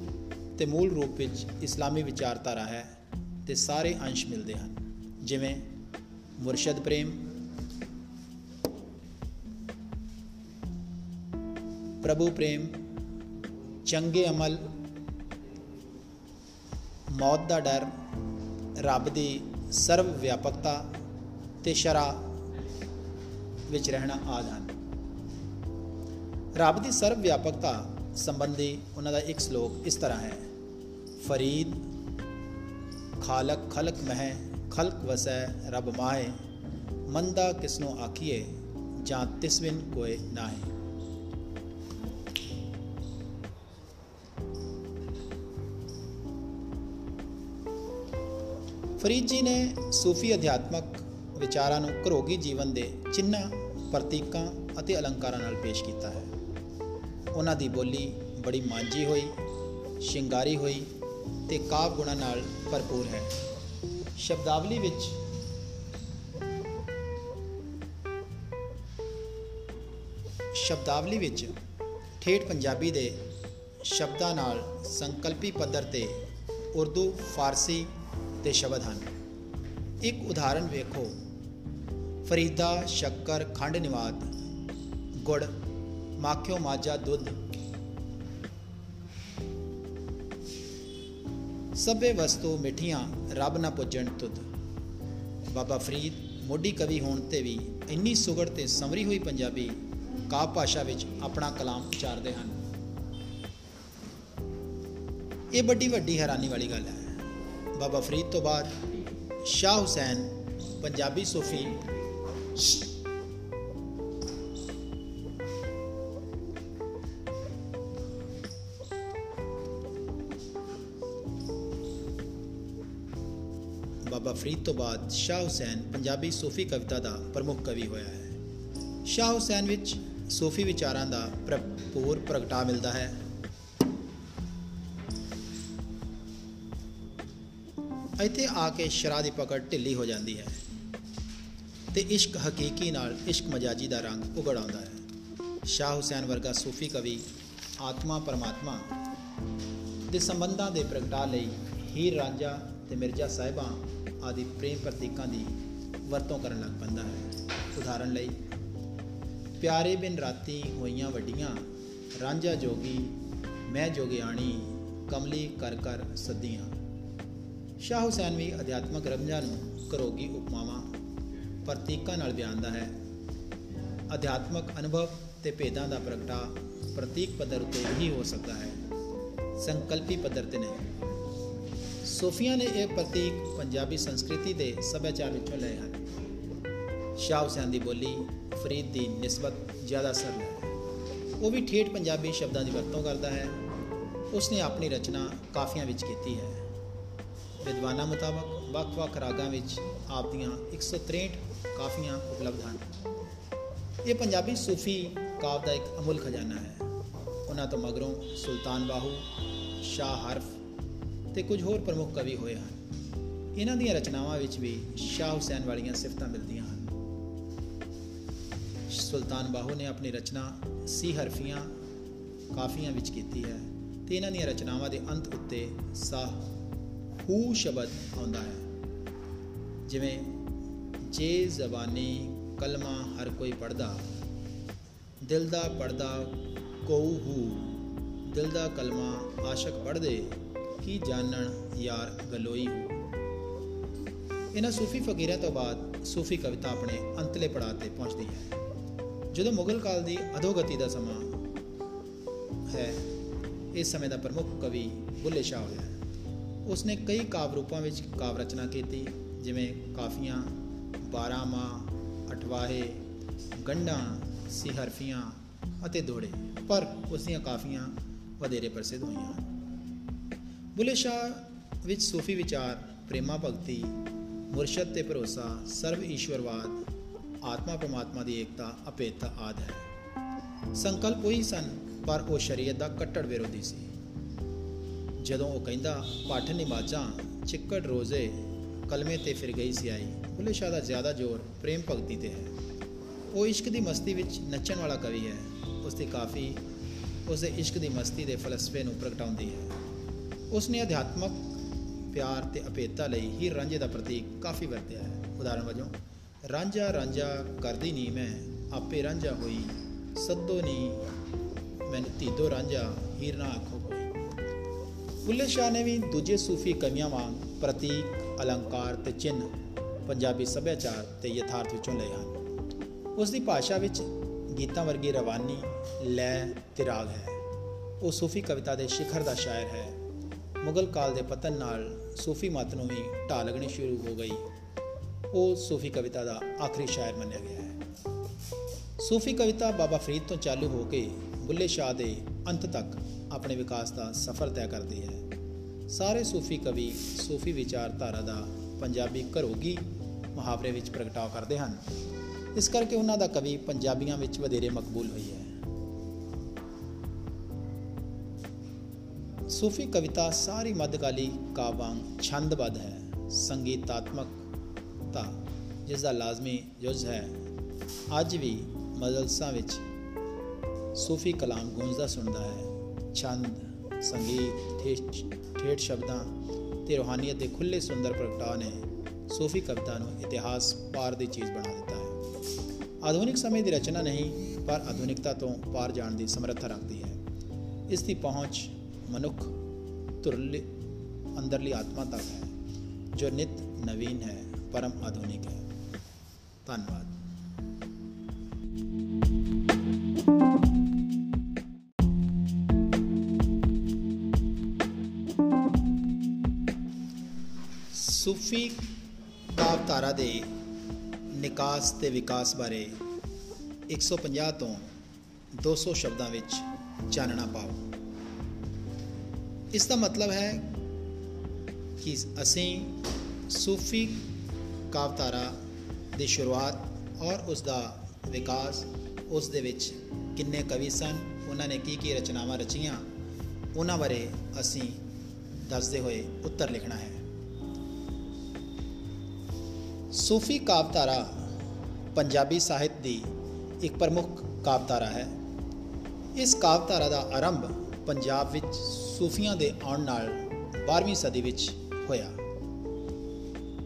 ਤੇ ਮੂਲ ਰੂਪ ਵਿੱਚ ਇਸਲਾਮੀ ਵਿਚਾਰਧਾਰਾ ਹੈ ਤੇ ਸਾਰੇ ਅੰਸ਼ ਮਿਲਦੇ ਹਨ, ਜਿਵੇਂ ਮੁਰਸ਼ਦ ਪ੍ਰੇਮ, ਪ੍ਰਭੂ ਪ੍ਰੇਮ, ਚੰਗੇ ਅਮਲ, ਮੌਤ ਦਾ ਡਰ, ਰੱਬ ਦੀ ਸਰਵ ਵਿਆਪਕਤਾ ਤੇ ਸ਼ਰਾ ਵਿੱਚ ਰਹਿਣਾ ਆਦ ਹਨ। ਰੱਬ ਦੀ ਸਰਵ ਵਿਆਪਕਤਾ ਸੰਬੰਧੀ ਉਹਨਾਂ ਦਾ ਇੱਕ ਸ਼ਲੋਕ ਇਸ ਤਰ੍ਹਾਂ ਹੈ। ਫਰੀਦ, ਖਾਲਕ ਖਲਕ ਮਹਿ, ਖਲਕ ਵਸੈ ਰੱਬ ਮਾਹੇ ਮੰਦਾ ਕਿਸਨੋ ਆਖੀਏ ਜਾਂ ਤਿਸਵਿਨ ਕੋਏ ਨਾਹੀ। ਫਰੀਦ ਜੀ ਨੇ ਸੂਫੀ ਅਧਿਆਤਮਕ ਵਿਚਾਰਾਂ ਨੂੰ ਘਰੋਗੀ ਜੀਵਨ ਦੇ ਚਿੰਨ੍ਹਾਂ, ਪ੍ਰਤੀਕਾਂ ਅਤੇ ਅਲੰਕਾਰਾਂ ਨਾਲ ਪੇਸ਼ ਕੀਤਾ ਹੈ। ਉਹਨਾਂ ਦੀ ਬੋਲੀ ਬੜੀ ਮਾਂਜੀ ਹੋਈ, ਸ਼ਿੰਗਾਰੀ ਹੋਈ ਤੇ ਕਾਵ ਗੁਣਾ ਨਾਲ ਭਰਪੂਰ ਹੈ। ਸ਼ਬਦਾਵਲੀ ਵਿੱਚ ਸ਼ਬਦਾਵਲੀ ਵਿੱਚ ਠੇਠ ਪੰਜਾਬੀ ਦੇ ਸ਼ਬਦਾਂ ਨਾਲ ਸੰਕਲਪੀ ਪੱਧਰ ਤੇ ਉਰਦੂ, ਫਾਰਸੀ ਦੇ ਸ਼ਬਦ ਹਨ। ਇੱਕ ਉਦਾਹਰਣ ਵੇਖੋ। ਫਰੀਦਾ, ਸ਼ੱਕਰ, ਖੰਡ ਨਿਵਾਦ, ਗੁੜ ਮਾਖਿਓ ਮਾਜਾ ਦੁੱਧ ਸਭੇ ਵਸਤੂ ਮਿੱਠੀਆਂ ਰੱਬ ਨਾ ਪੁੱਜਣ ਤੁਧ ਬਾਬਾ ਫਰੀਦ ਮੋਢੀ ਕਵੀ ਹੋਣ ਤੇ ਵੀ ਇੰਨੀ ਸੁਗੜ ਤੇ ਸਮਰੀ ਹੋਈ ਪੰਜਾਬੀ ਕਾਵ ਭਾਸ਼ਾ ਵਿੱਚ ਆਪਣਾ ਕਲਾਮ ਉਚਾਰਦੇ ਹਨ ਇਹ ਵੱਡੀ ਵੱਡੀ ਹੈਰਾਨੀ ਵਾਲੀ ਗੱਲ ਹੈ ਬਾਬਾ ਫਰੀਦ ਤੋਂ ਬਾਅਦ ਸ਼ਾਹ ਹੁਸੈਨ ਪੰਜਾਬੀ ਸੂਫੀ ਫਰੀਦ ਤੋਂ ਬਾਅਦ ਸ਼ਾਹ ਹੁਸੈਨ ਪੰਜਾਬੀ ਸੂਫੀ ਕਵਿਤਾ ਦਾ ਪ੍ਰਮੁੱਖ ਕਵੀ ਹੋਇਆ ਹੈ। ਸ਼ਾਹ ਹੁਸੈਨ ਵਿੱਚ ਸੂਫੀ ਵਿਚਾਰਾਂ ਦਾ ਭਰਪੂਰ ਪ੍ਰਗਟਾ ਮਿਲਦਾ ਹੈ। ਇੱਥੇ ਆ ਕੇ ਸ਼ਰਾ ਦੀ ਪਕੜ ਢਿੱਲੀ ਹੋ ਜਾਂਦੀ ਹੈ ਤੇ ਇਸ਼ਕ ਹਕੀਕੀ ਨਾਲ ਇਸ਼ਕ ਮਜਾਜੀ ਦਾ ਰੰਗ ਉਗੜ ਆਉਂਦਾ ਹੈ। ਸ਼ਾਹ ਹੁਸੈਨ ਵਰਗਾ ਸੂਫੀ ਕਵੀ ਆਤਮਾ ਪਰਮਾਤਮਾ ਦੇ ਸੰਬੰਧਾਂ ਦੇ ਪ੍ਰਗਟਾ ਲਈ ਹੀਰ ਰਾਂਝਾ ਤੇ ਮਿਰਜ਼ਾ ਸਾਹਿਬਾਂ ਆਦਿ ਪ੍ਰੇਮ ਪ੍ਰਤੀਕਾਂ ਦੀ ਵਰਤੋਂ ਕਰਨ ਲੱਗ ਪੈਂਦਾ ਹੈ। ਉਦਾਹਰਣ ਲਈ, ਪਿਆਰੇ ਬਿਨ ਰਾਤੀ ਹੋਈਆਂ ਵੱਡੀਆਂ, ਰਾਂਝਾ ਜੋਗੀ, ਮੈਂ ਜੋਗਿਆਣੀ, ਕਮਲੀ ਕਰ ਕਰ ਸੱਦੀਆਂ। ਸ਼ਾਹ ਹੁਸੈਨ ਵੀ ਅਧਿਆਤਮਕ ਰਮਜ਼ਾਂ ਨੂੰ ਕਰੋਗੀ ਉਪਮਾਵਾਂ, ਪ੍ਰਤੀਕਾਂ ਨਾਲ ਬਿਆਨਦਾ ਹੈ। ਅਧਿਆਤਮਕ ਅਨੁਭਵ ਤੇ ਭੇਦਾਂ ਦਾ ਪ੍ਰਗਟਾ ਪ੍ਰਤੀਕ ਪੱਧਰ ਉਤੇ ਹੀ ਹੋ ਸਕਦਾ ਹੈ। ਸੰਕਲਪੀ ਪੱਧਰ ਤੇ ਨਹੀਂ। ਸੂਫੀਆਂ ਨੇ ਇਹ ਪ੍ਰਤੀਕ ਪੰਜਾਬੀ ਸੰਸਕ੍ਰਿਤੀ ਦੇ ਸੱਭਿਆਚਾਰ ਵਿੱਚੋਂ ਲਏ ਹਨ। ਸ਼ਾਹ ਹੁਸੈਨ ਦੀ ਬੋਲੀ, ਫਰੀਦ ਦੀ ਨਿਸਬਤ ਜ਼ਿਆਦਾ ਸਰਲ ਹੈ ਉਹ ਵੀ ਠੇਠ ਪੰਜਾਬੀ ਸ਼ਬਦਾਂ ਦੀ ਵਰਤੋਂ ਕਰਦਾ ਹੈ। ਉਸਨੇ ਆਪਣੀ ਰਚਨਾ ਕਾਫੀਆਂ ਵਿੱਚ ਕੀਤੀ ਹੈ। ਵਿਦਵਾਨਾਂ ਮੁਤਾਬਕ ਵੱਖ-ਵੱਖ ਰਾਗਾਂ ਵਿੱਚ ਆਪ ਦੀਆਂ 163 ਕਾਫੀਆਂ ਉਪਲਬਧ ਹਨ। ਇਹ ਪੰਜਾਬੀ ਸੂਫੀ ਕਾਵ ਦਾ ਇੱਕ ਅਮੁੱਲ ਖਜ਼ਾਨਾ ਹੈ। ਉਹਨਾਂ ਤੋਂ ਮਗਰੋਂ ਸੁਲਤਾਨ ਬਾਹੂ, ਸ਼ਾਹ ਹਰਫ ਤੇ ਕੁਝ ਹੋਰ ਪ੍ਰਮੁੱਖ ਕਵੀ ਹੋਏ ਹਨ। ਇਹਨਾਂ ਦੀਆਂ ਰਚਨਾਵਾਂ ਵਿੱਚ ਵੀ ਸ਼ਾਹ ਹੁਸੈਨ ਵਾਲੀਆਂ ਸਿਫਤਾਂ ਮਿਲਦੀਆਂ ਹਨ। ਸੁਲਤਾਨ ਬਾਹੂ ਨੇ ਆਪਣੀ ਰਚਨਾ ਸੀ ਹਰਫੀਆਂ ਕਾਫੀਆਂ ਵਿੱਚ ਕੀਤੀ ਹੈ ਤੇ ਇਹਨਾਂ ਦੀਆਂ ਰਚਨਾਵਾਂ ਦੇ ਅੰਤ ਉੱਤੇ ਸਾਹ ਹੂ ਸ਼ਬਦ ਆਉਂਦਾ ਹੈ। ਜਿਵੇਂ, ਜੇ ਜ਼ਬਾਨੀ ਕਲਮਾ ਹਰ ਕੋਈ ਪੜਦਾ ਦਿਲ ਦਾ ਪੜਦਾ ਕੋਉ ਹੂ, ਦਿਲ ਦਾ ਕਲਮਾ ਆਸ਼ਕ ਪੜਦੇ ਕੀ ਜਾਣਨ ਯਾਰ ਗਲੋਈ ਹੂ? ਇਹਨਾਂ ਸੂਫੀ ਫਕੀਰਾਂ ਤੋਂ ਬਾਅਦ ਸੂਫੀ ਕਵਿਤਾ ਆਪਣੇ ਅੰਤਲੇ ਪੜਾਅ ਤੇ ਪਹੁੰਚਦੀ ਹੈ। ਜਦੋਂ ਮੁਗਲ ਕਾਲ ਦੀ ਅਧੋਗਤੀ ਦਾ ਸਮਾਂ ਹੈ, ਇਸ ਸਮੇਂ ਦਾ ਪ੍ਰਮੁੱਖ ਕਵੀ ਬੁੱਲੇ ਸ਼ਾਹ ਹੋਇਆ ਉਸਨੇ ਕਈ ਕਾਵ ਰੂਪਾਂ ਵਿੱਚ ਕਾਵ ਰਚਨਾ ਕੀਤੀ, ਜਿਵੇਂ ਕਾਫੀਆਂ 12 ਮਾ ਅਠਵਾਹੇ ਗੰਢਾਂ ਸਿਹਰਫੀਆਂ ਅਤੇ ਦੋੜੇ ਪਰ ਉਸ ਦੀਆਂ ਕਾਫੀਆਂ ਵਧੇਰੇ ਪ੍ਰਸਿੱਧ ਹੋਈਆਂ ਹਨ। ਬੁਲੇ ਸ਼ਾਹ ਵਿੱਚ ਸੂਫੀ ਵਿਚਾਰ, ਪ੍ਰੇਮਾ ਭਗਤੀ, ਮੁਰਸ਼ਦ ਤੇ ਭਰੋਸਾ, ਸਰਵ ਈਸ਼ਵਰਵਾਦ, ਆਤਮਾ ਪਰਮਾਤਮਾ ਦੀ ਏਕਤਾ, ਅਪੇਤਾ ਆਦ ਹੈ। ਸੰਕਲਪ ਉਹੀ ਸਨ, ਪਰ ਉਹ ਸ਼ਰੀਅਤ ਦਾ ਕੱਟੜ ਵਿਰੋਧੀ ਸੀ। ਜਦੋਂ ਉਹ ਕਹਿੰਦਾ ਪਾਠ ਨਿਮਾਜ਼ਾਂ ਚਿੱਕੜ ਰੋਜ਼ੇ, ਕਲਮੇ ਤੇ ਫਿਰ ਗਈ ਸੀ ਆਈ ਬੁੱਲੇ ਸ਼ਾਹ ਦਾ ਜ਼ਿਆਦਾ ਜ਼ੋਰ ਪ੍ਰੇਮ ਭਗਤੀ ਤੇ ਹੈ। ਉਹ ਇਸ਼ਕ ਦੀ ਮਸਤੀ ਵਿੱਚ ਨੱਚਣ ਵਾਲਾ ਕਵੀ ਹੈ। ਉਸ ਦੀ ਕਾਫੀ ਉਸ ਦੇ ਇਸ਼ਕ ਦੀ ਮਸਤੀ ਦੇ ਫਲਸਫੇ ਨੂੰ ਪ੍ਰਗਟਾਉਂਦੀ ਹੈ। ਉਸ ਨੇ ਅਧਿਆਤਮਕ ਪਿਆਰ ਤੇ ਅਪੇਤਾ ਲਈ ਹੀ ਰਾਂਝੇ ਦਾ ਪ੍ਰਤੀਕ ਕਾਫੀ ਵਰਤਿਆ ਹੈ। ਉਦਾਹਰਣ ਵਜੋਂ, ਰਾਂਝਾ ਰਾਂਝਾ ਕਰਦੀ ਨੀ ਮੈਂ, ਆਪੇ ਰਾਂਝਾ ਹੋਈ, ਸੱਦੋ ਨੀ, ਮੈਨੂੰ ਧੀਦੋ ਰਾਂਝਾ, ਹੀਰ ਨਾ ਆਖੋ ਕੋਈ। ਬੁੱਲੇ ਸ਼ਾਹ ਨੇ ਵੀ ਦੂਜੇ ਸੂਫੀ ਕਵੀਆਂ ਵਾਂਗ ਪ੍ਰਤੀਕ, ਅਲੰਕਾਰ ਤੇ ਚਿੰਨ ਪੰਜਾਬੀ ਸੱਭਿਆਚਾਰ ਤੇ ਯਥਾਰਥ ਵਿੱਚੋਂ ਲਏ ਹਨ। ਉਸ ਦੀ ਭਾਸ਼ਾ ਵਿੱਚ ਗੀਤਾਂ ਵਰਗੀ ਰਵਾਨੀ, ਲੈ ਤੇ ਰਾਗ ਹੈ। ਉਹ ਸੂਫੀ ਕਵਿਤਾ ਦੇ ਸਿਖਰ ਦਾ ਸ਼ਾਇਰ ਹੈ। ਮੁਗਲ ਕਾਲ ਦੇ ਪਤਨ ਨਾਲ ਸੂਫੀ ਮਤ ਨੂੰ ਵੀ ਢਾਹ ਲੱਗਣੀ ਸ਼ੁਰੂ ਹੋ ਗਈ। ਉਹ ਸੂਫੀ ਕਵਿਤਾ ਦਾ ਆਖਰੀ ਸ਼ਾਇਰ ਮੰਨਿਆ ਗਿਆ ਹੈ। ਸੂਫੀ ਕਵਿਤਾ ਬਾਬਾ ਫਰੀਦ ਤੋਂ ਚਾਲੂ ਹੋ ਕੇ ਬੁੱਲੇ ਸ਼ਾਹ ਦੇ ਅੰਤ ਤੱਕ ਆਪਣੇ ਵਿਕਾਸ ਦਾ ਸਫ਼ਰ ਤੈਅ ਕਰਦੀ ਹੈ। ਸਾਰੇ ਸੂਫੀ ਕਵੀ ਸੂਫੀ ਵਿਚਾਰਧਾਰਾ ਦਾ ਪੰਜਾਬੀ ਘਰੋਗੀ ਮੁਹਾਵਰੇ ਵਿੱਚ ਪ੍ਰਗਟਾਅ ਕਰਦੇ ਹਨ। ਇਸ ਕਰਕੇ ਉਹਨਾਂ ਦਾ ਕਵੀ ਪੰਜਾਬੀਆਂ ਵਿੱਚ ਵਧੇਰੇ ਮਕਬੂਲ ਹੋਈ ਹੈ। ਸੂਫੀ ਕਵਿਤਾ ਸਾਰੀ ਮੱਧਕਾਲੀ ਕਾਵਾਂਗ ਛੰਦਬੱਧ ਹੈ। ਸੰਗੀਤਾਤਮਕਤਾ ਜਿਸ ਦਾ ਲਾਜ਼ਮੀ ਜੁਜ਼ ਹੈ। ਅੱਜ ਵੀ ਮਜਲਸਾਂ ਵਿੱਚ ਸੂਫੀ ਕਲਾਮ ਗੂੰਜਦਾ ਸੁਣਦਾ ਹੈ। ਛੰਦ, ਸੰਗੀਤ, ਠੇਠ ਸ਼ਬਦਾਂ ਤੇ ਰੋਹਾਨੀਅਤ ਦੇ ਖੁੱਲੇ ਸੁੰਦਰ ਪ੍ਰਗਟਾਅ ਨੇ ਸੂਫੀ ਕਵਿਤਾ ਨੂੰ ਇਤਿਹਾਸ ਪਾਰ ਦੀ ਚੀਜ਼ ਬਣਾ ਦਿੱਤਾ ਹੈ। ਆਧੁਨਿਕ ਸਮੇਂ ਦੀ ਰਚਨਾ ਨਹੀਂ, ਪਰ ਆਧੁਨਿਕਤਾ ਤੋਂ ਪਾਰ ਜਾਣ ਦੀ ਸਮਰੱਥਾ ਰੱਖਦੀ ਹੈ। ਇਸ ਦੀ ਪਹੁੰਚ ਮਨੁੱਖ ਤੁਰਲੀ ਅੰਦਰਲੀ ਆਤਮਾ ਤੱਕ ਹੈ, ਜੋ ਨਿਤ ਨਵੀਨ ਹੈ, ਪਰਮ ਆਧੁਨਿਕ ਹੈ। ਧੰਨਵਾਦ। ਸੂਫੀ ਕਾਵਤਾਰਾ ਦੇ ਨਿਕਾਸ ਤੇ ਵਿਕਾਸ ਬਾਰੇ 150 ਤੋਂ 200 ਸ਼ਬਦਾਂ ਵਿੱਚ ਚਾਨਣਾ ਪਾਓ। ਇਸ ਦਾ ਮਤਲਬ ਹੈ ਕਿ ਅਸੀਂ ਸੂਫੀ ਕਾਵਤਾਰਾ ਦੀ ਸ਼ੁਰੂਆਤ ਔਰ ਉਸ ਦਾ ਵਿਕਾਸ ਉਸ ਦੇ ਵਿੱਚ ਕਿੰਨੇ ਕਵੀ ਸਨ ਉਹਨਾਂ ਨੇ ਕੀ ਕੀ ਰਚਨਾਵਾਂ ਰਚੀਆਂ ਉਹਨਾਂ ਬਾਰੇ ਅਸੀਂ ਦੱਸਦੇ ਹੋਏ ਉੱਤਰ ਲਿਖਣਾ ਹੈ ਸੂਫੀ ਕਾਵਤਾਰਾ ਪੰਜਾਬੀ ਸਾਹਿਤ ਦੀ ਇੱਕ ਪ੍ਰਮੁੱਖ ਕਾਵਤਾਰਾ ਹੈ ਇਸ ਕਾਵਤਾਰਾ ਦਾ ਆਰੰਭ ਪੰਜਾਬ ਵਿੱਚ ਸੂਫੀਆਂ ਦੇ ਆਉਣ ਨਾਲ 12ਵੀਂ ਸਦੀ ਵਿੱਚ ਹੋਇਆ।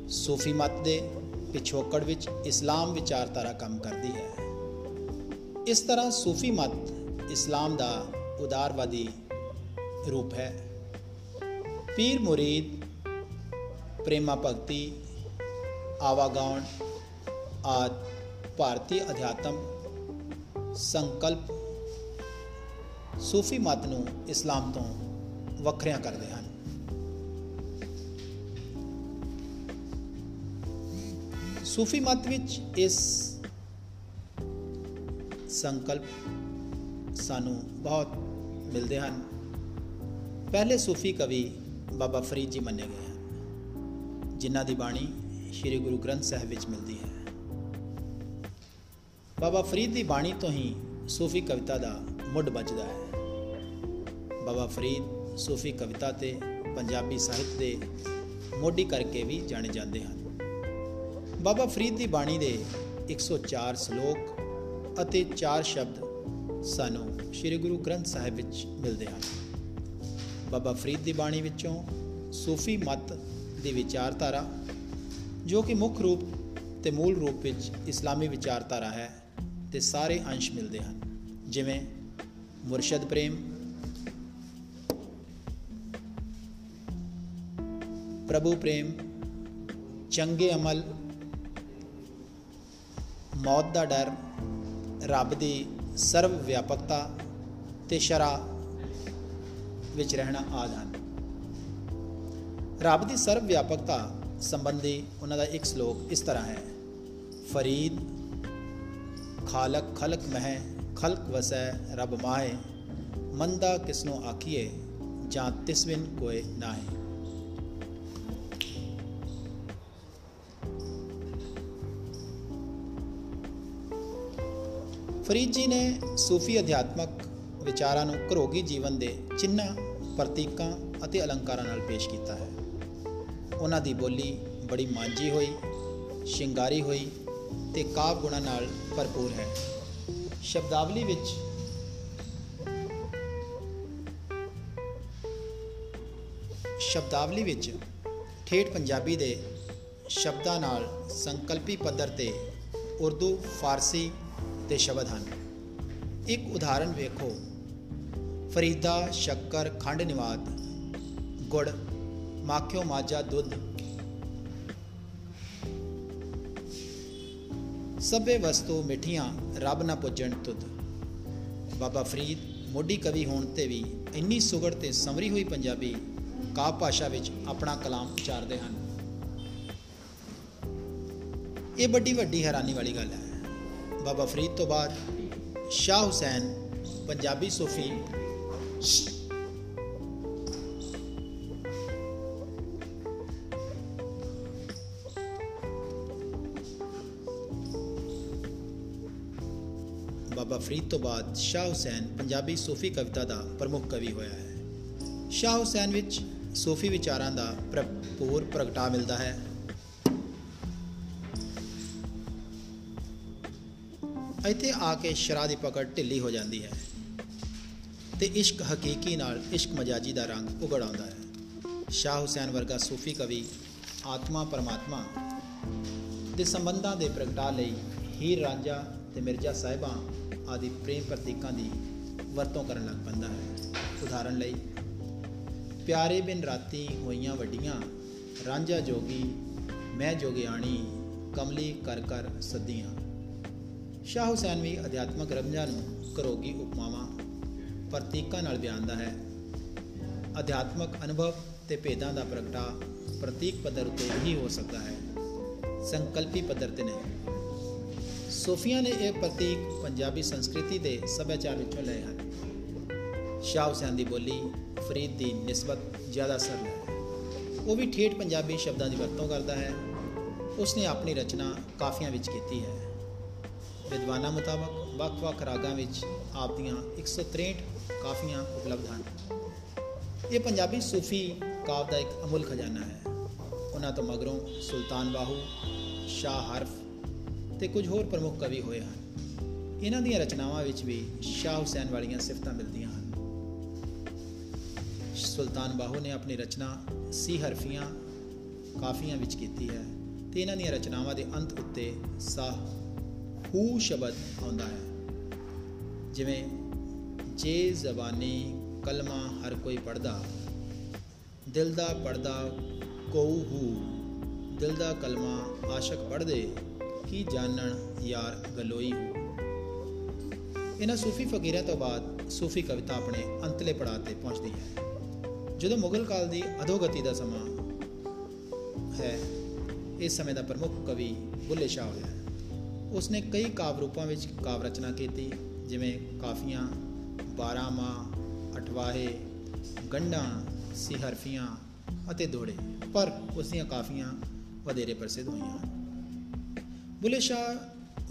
ਸੂਫੀ ਮਤ ਦੇ ਪਿਛੋਕੜ ਵਿੱਚ ਇਸਲਾਮ ਵਿਚਾਰਧਾਰਾ ਕੰਮ ਕਰਦੀ ਹੈ। ਇਸ ਤਰ੍ਹਾਂ ਸੂਫੀ ਮਤ ਇਸਲਾਮ ਦਾ ਉਦਾਰਵਾਦੀ ਰੂਪ ਹੈ। ਪੀਰ ਮੁਰੀਦ, ਪ੍ਰੇਮਾ ਭਗਤੀ, ਆਵਾਗਾਉਣ ਆਦ ਭਾਰਤੀ ਅਧਿਆਤਮ ਸੰਕਲਪ ਸੂਫੀ ਮਤ ਨੂੰ ਇਸਲਾਮ ਤੋਂ ਵੱਖਰਿਆਂ ਕਰਦੇ ਹਨ। ਸੂਫੀ ਮਤ ਵਿੱਚ ਇਸ ਸੰਕਲਪ ਸਾਨੂੰ ਬਹੁਤ ਮਿਲਦੇ ਹਨ। ਪਹਿਲੇ ਸੂਫੀ ਕਵੀ ਬਾਬਾ ਫਰੀਦ ਜੀ ਮੰਨੇ ਗਏ ਹਨ, ਜਿਨ੍ਹਾਂ ਦੀ ਬਾਣੀ ਸ੍ਰੀ ਗੁਰੂ ਗ੍ਰੰਥ ਸਾਹਿਬ ਵਿੱਚ ਮਿਲਦੀ ਹੈ। ਬਾਬਾ ਫਰੀਦ ਦੀ ਬਾਣੀ ਤੋਂ ਹੀ ਸੂਫੀ ਕਵਿਤਾ ਦਾ ਮੁੱਢ ਵੱਜਦਾ ਹੈ। ਬਾਬਾ ਫਰੀਦ ਸੂਫੀ ਕਵਿਤਾ ਤੇ ਪੰਜਾਬੀ ਸਾਹਿਤ ਦੇ ਮੋਢੀ ਕਰਕੇ ਵੀ ਜਾਣੇ ਜਾਂਦੇ ਹਨ। ਬਾਬਾ ਫਰੀਦ ਦੀ ਬਾਣੀ ਦੇ 104 ਸ਼ਲੋਕ ਅਤੇ 4 ਸ਼ਬਦ ਸਾਨੂੰ ਸ੍ਰੀ ਗੁਰੂ ਗ੍ਰੰਥ ਸਾਹਿਬ ਵਿੱਚ ਮਿਲਦੇ ਹਨ। ਬਾਬਾ ਫਰੀਦ ਦੀ ਬਾਣੀ ਵਿੱਚੋਂ ਸੂਫੀ ਮਤ ਦੀ ਵਿਚਾਰਧਾਰਾ, ਜੋ ਕਿ ਮੁੱਖ ਰੂਪ ਤੇ ਮੂਲ ਰੂਪ ਵਿੱਚ ਇਸਲਾਮੀ ਵਿਚਾਰਧਾਰਾ ਹੈ, ਤੇ ਸਾਰੇ ਅੰਸ਼ ਮਿਲਦੇ ਹਨ, ਜਿਵੇਂ ਮੁਰਸ਼ਦ ਪ੍ਰੇਮ ਪ੍ਰਭੂ ਪ੍ਰੇਮ, ਚੰਗੇ ਅਮਲ, ਮੌਤ ਦਾ ਡਰ, ਰੱਬ ਦੀ ਸਰਵ ਵਿਆਪਕਤਾ ਤੇ ਸ਼ਰਾ ਵਿੱਚ ਰਹਿਣਾ ਆਦ ਹਨ। ਰੱਬ ਦੀ ਸਰਵ ਵਿਆਪਕਤਾ ਸੰਬੰਧੀ ਉਹਨਾਂ ਦਾ ਇੱਕ ਸ਼ਲੋਕ ਇਸ ਤਰ੍ਹਾਂ ਹੈ। ਫਰੀਦ, ਖਾਲਕ ਖਲਕ ਮਹਿ, ਖਲਕ ਵਸੈ ਰਬ ਮਾਏ, ਮੰਦਾ ਕਿਸਨੋ ਆਖੀਏ ਜਾਂ ਤਿਸਵਿਨ ਕੋਏ ਨਾਹੀ। ਫਰੀਦ ਜੀ ਨੇ ਸੂਫੀ ਅਧਿਆਤਮਕ ਵਿਚਾਰਾਂ ਨੂੰ ਘਰੋਗੀ ਜੀਵਨ ਦੇ ਚਿੰਨ੍ਹਾਂ, ਪ੍ਰਤੀਕਾਂ ਅਤੇ ਅਲੰਕਾਰਾਂ ਨਾਲ ਪੇਸ਼ ਕੀਤਾ ਹੈ। ਉਹਨਾਂ ਦੀ ਬੋਲੀ ਬੜੀ ਮਾਂਜੀ ਹੋਈ, ਸ਼ਿੰਗਾਰੀ ਹੋਈ ਤੇ ਕਾਵ ਗੁਣਾ ਨਾਲ ਭਰਪੂਰ ਹੈ। ਸ਼ਬਦਾਵਲੀ ਵਿੱਚ ਸ਼ਬਦਾਵਲੀ ਵਿੱਚ ਠੇਠ ਪੰਜਾਬੀ ਦੇ ਸ਼ਬਦਾਂ ਨਾਲ ਸੰਕਲਪੀ ਪੱਧਰ ਤੇ ਉਰਦੂ, ਫਾਰਸੀ ਤੇ ਸ਼ਬਦ ਹਨ। ਇੱਕ ਉਦਾਹਰਣ ਵੇਖੋ। ਫਰੀਦਾ, ਸ਼ੱਕਰ, ਖੰਡ ਨਿਵਾਦ ਗੁੜ, ਮਾਖਿਓ ਮਾਜਾ ਦੁੱਧ। ਸਭੇ ਵਸਤੂ ਮਿੱਠੀਆਂ, ਰੱਬ ਨਾ ਪੁੱਜਣ ਤੁਧ। ਬਾਬਾ ਫਰੀਦ ਮੋਢੀ ਕਵੀ ਹੋਣ ਤੇ ਵੀ ਇੰਨੀ ਸੁਗੜ ਤੇ ਸਮਰੀ ਹੋਈ ਪੰਜਾਬੀ ਕਾਵ ਭਾਸ਼ਾ ਵਿੱਚ ਆਪਣਾ ਕਲਾਮ ਉਚਾਰਦੇ ਹਨ। ਇਹ ਵੱਡੀ ਵੱਡੀ ਹੈਰਾਨੀ ਵਾਲੀ ਗੱਲ ਹੈ। ਬਾਬਾ ਫਰੀਦ ਤੋਂ ਬਾਅਦ ਸ਼ਾਹ ਹੁਸੈਨ, ਪੰਜਾਬੀ ਸੂਫੀ। ਬਾਬਾ ਫਰੀਦ ਤੋਂ ਬਾਅਦ ਸ਼ਾਹ ਹੁਸੈਨ ਪੰਜਾਬੀ ਸੂਫੀ ਕਵਿਤਾ ਦਾ ਪ੍ਰਮੁੱਖ ਕਵੀ ਹੋਇਆ ਹੈ। ਸ਼ਾਹ ਹੁਸੈਨ ਵਿੱਚ ਸੂਫੀ ਵਿਚਾਰਾਂ ਦਾ ਭਰਪੂਰ ਪ੍ਰਗਟਾ ਮਿਲਦਾ ਹੈ। ਇੱਥੇ ਆ ਕੇ ਸ਼ਰਾ ਦੀ ਪਕੜ ਢਿੱਲੀ ਹੋ ਜਾਂਦੀ ਹੈ ਤੇ ਇਸ਼ਕ ਹਕੀਕੀ ਨਾਲ ਇਸ਼ਕ ਮਜਾਜੀ ਦਾ ਰੰਗ ਉਗੜ ਆਉਂਦਾ ਹੈ। ਸ਼ਾਹ ਹੁਸੈਨ ਵਰਗਾ ਸੂਫੀ ਕਵੀ ਆਤਮਾ ਪਰਮਾਤਮਾ ਦੇ ਸੰਬੰਧਾਂ ਦੇ ਪ੍ਰਗਟਾ ਲਈ ਹੀਰ ਰਾਂਝਾ ਤੇ ਮਿਰਜ਼ਾ ਸਾਹਿਬਾਂ ਆਦਿ ਪ੍ਰੇਮ ਪ੍ਰਤੀਕਾਂ ਦੀ ਵਰਤੋਂ ਕਰਨ ਲੱਗ ਪੈਂਦਾ ਹੈ। ਉਦਾਹਰਣ ਲਈ, ਪਿਆਰੇ ਬਿਨ ਰਾਤੀ ਹੋਈਆਂ ਵੱਡੀਆਂ, ਰਾਂਝਾ ਜੋਗੀ, ਮੈਂ ਜੋਗਿਆਣੀ, ਕਮਲੀ ਕਰ ਕਰ ਸੱਦੀਆਂ। ਸ਼ਾਹ ਹੁਸੈਨ ਵੀ ਅਧਿਆਤਮਕ ਰਮਜਾਂ ਨੂੰ ਕਰੋਗੀ ਉਪਮਾਵਾਂ, ਪ੍ਰਤੀਕਾਂ ਨਾਲ ਬਿਆਨਦਾ ਹੈ। ਅਧਿਆਤਮਕ ਅਨੁਭਵ ਤੇ ਭੇਦਾਂ ਦਾ ਪ੍ਰਗਟਾ ਪ੍ਰਤੀਕ ਪੱਧਰ ਉਤੇ ਹੀ ਹੋ ਸਕਦਾ ਹੈ। ਸੰਕਲਪੀ ਪੱਧਰ ਤੇ ਨਹੀਂ। ਸੂਫੀਆਂ ਨੇ ਇਹ ਪ੍ਰਤੀਕ ਪੰਜਾਬੀ ਸੰਸਕ੍ਰਿਤੀ ਦੇ ਸੱਭਿਆਚਾਰ ਵਿੱਚੋਂ ਲਏ ਹਨ। ਸ਼ਾਹ ਹੁਸੈਨ ਦੀ ਬੋਲੀ ਫਰੀਦ ਦੀ ਨਿਸਬਤ ਜ਼ਿਆਦਾ ਸਰਲ ਹੈ। ਉਹ ਵੀ ਠੇਠ ਪੰਜਾਬੀ ਸ਼ਬਦਾਂ ਦੀ ਵਰਤੋਂ ਕਰਦਾ ਹੈ। ਉਸਨੇ ਆਪਣੀ ਰਚਨਾ ਕਾਫੀਆਂ ਵਿੱਚ ਕੀਤੀ ਹੈ। ਵਿਦਵਾਨਾਂ ਮੁਤਾਬਕ ਵੱਖ-ਵੱਖ ਰਾਗਾਂ ਵਿੱਚ ਆਪ ਦੀਆਂ 163 ਕਾਫੀਆਂ ਉਪਲਬਧ ਹਨ। ਇਹ ਪੰਜਾਬੀ ਸੂਫੀ ਕਾਵ ਦਾ ਇੱਕ ਅਮੁੱਲ ਖਜ਼ਾਨਾ ਹੈ। ਉਹਨਾਂ ਤੋਂ ਮਗਰੋਂ ਸੁਲਤਾਨ ਬਾਹੂ, ਸ਼ਾਹ ਹਰਫ ਤੇ ਕੁਝ ਹੋਰ ਪ੍ਰਮੁੱਖ ਕਵੀ ਹੋਏ ਹਨ। ਇਹਨਾਂ ਦੀਆਂ ਰਚਨਾਵਾਂ ਵਿੱਚ ਵੀ ਸ਼ਾਹ ਹੁਸੈਨ ਵਾਲੀਆਂ ਸਿਫਤਾਂ ਮਿਲਦੀਆਂ ਹਨ। ਸੁਲਤਾਨ ਬਾਹੂ ਨੇ ਆਪਣੀ ਰਚਨਾ ਸੀ ਹਰਫੀਆਂ ਕਾਫੀਆਂ ਵਿੱਚ ਕੀਤੀ ਹੈ ਤੇ ਇਹਨਾਂ ਦੀਆਂ ਰਚਨਾਵਾਂ ਦੇ ਅੰਤ ਉੱਤੇ ਸਾਹ ਹੂ ਸ਼ਬਦ ਆਉਂਦਾ ਹੈ। ਜਿਵੇਂ, ਜੇ ਜ਼ਬਾਨੀ ਕਲਮਾ ਹਰ ਕੋਈ ਪੜਦਾ ਦਿਲ ਦਾ ਪੜਦਾ ਕੋਉ ਹੂ, ਦਿਲ ਦਾ ਕਲਮਾ ਆਸ਼ਕ ਪੜਦੇ ਕੀ ਜਾਣਨ ਯਾਰ ਗਲੋਈ ਹੋ। ਇਹਨਾਂ ਸੂਫੀ ਫਕੀਰਾਂ ਤੋਂ ਬਾਅਦ ਸੂਫੀ ਕਵਿਤਾ ਆਪਣੇ ਅੰਤਲੇ ਪੜਾਅ ਤੇ ਪਹੁੰਚਦੀ ਹੈ। ਜਦੋਂ ਮੁਗਲ ਕਾਲ ਦੀ ਅਧੋਗਤੀ ਦਾ ਸਮਾਂ ਹੈ, ਇਸ ਸਮੇਂ ਦਾ ਪ੍ਰਮੁੱਖ ਕਵੀ ਬੁੱਲੇ ਸ਼ਾਹ ਹੋਇਆ ਉਸਨੇ ਕਈ ਕਾਵ ਰੂਪਾਂ ਵਿੱਚ ਕਾਵ ਰਚਨਾ ਕੀਤੀ, ਜਿਵੇਂ ਕਾਫੀਆਂ 12 ਮਾ ਅਠਵਾਹੇ ਗੰਢਾਂ ਸਿਹਰਫੀਆਂ ਅਤੇ ਦੋੜੇ ਪਰ ਉਸ ਦੀਆਂ ਕਾਫੀਆਂ ਵਧੇਰੇ ਪ੍ਰਸਿੱਧ ਹੋਈਆਂ ਹਨ। ਬੁੱਲੇ ਸ਼ਾਹ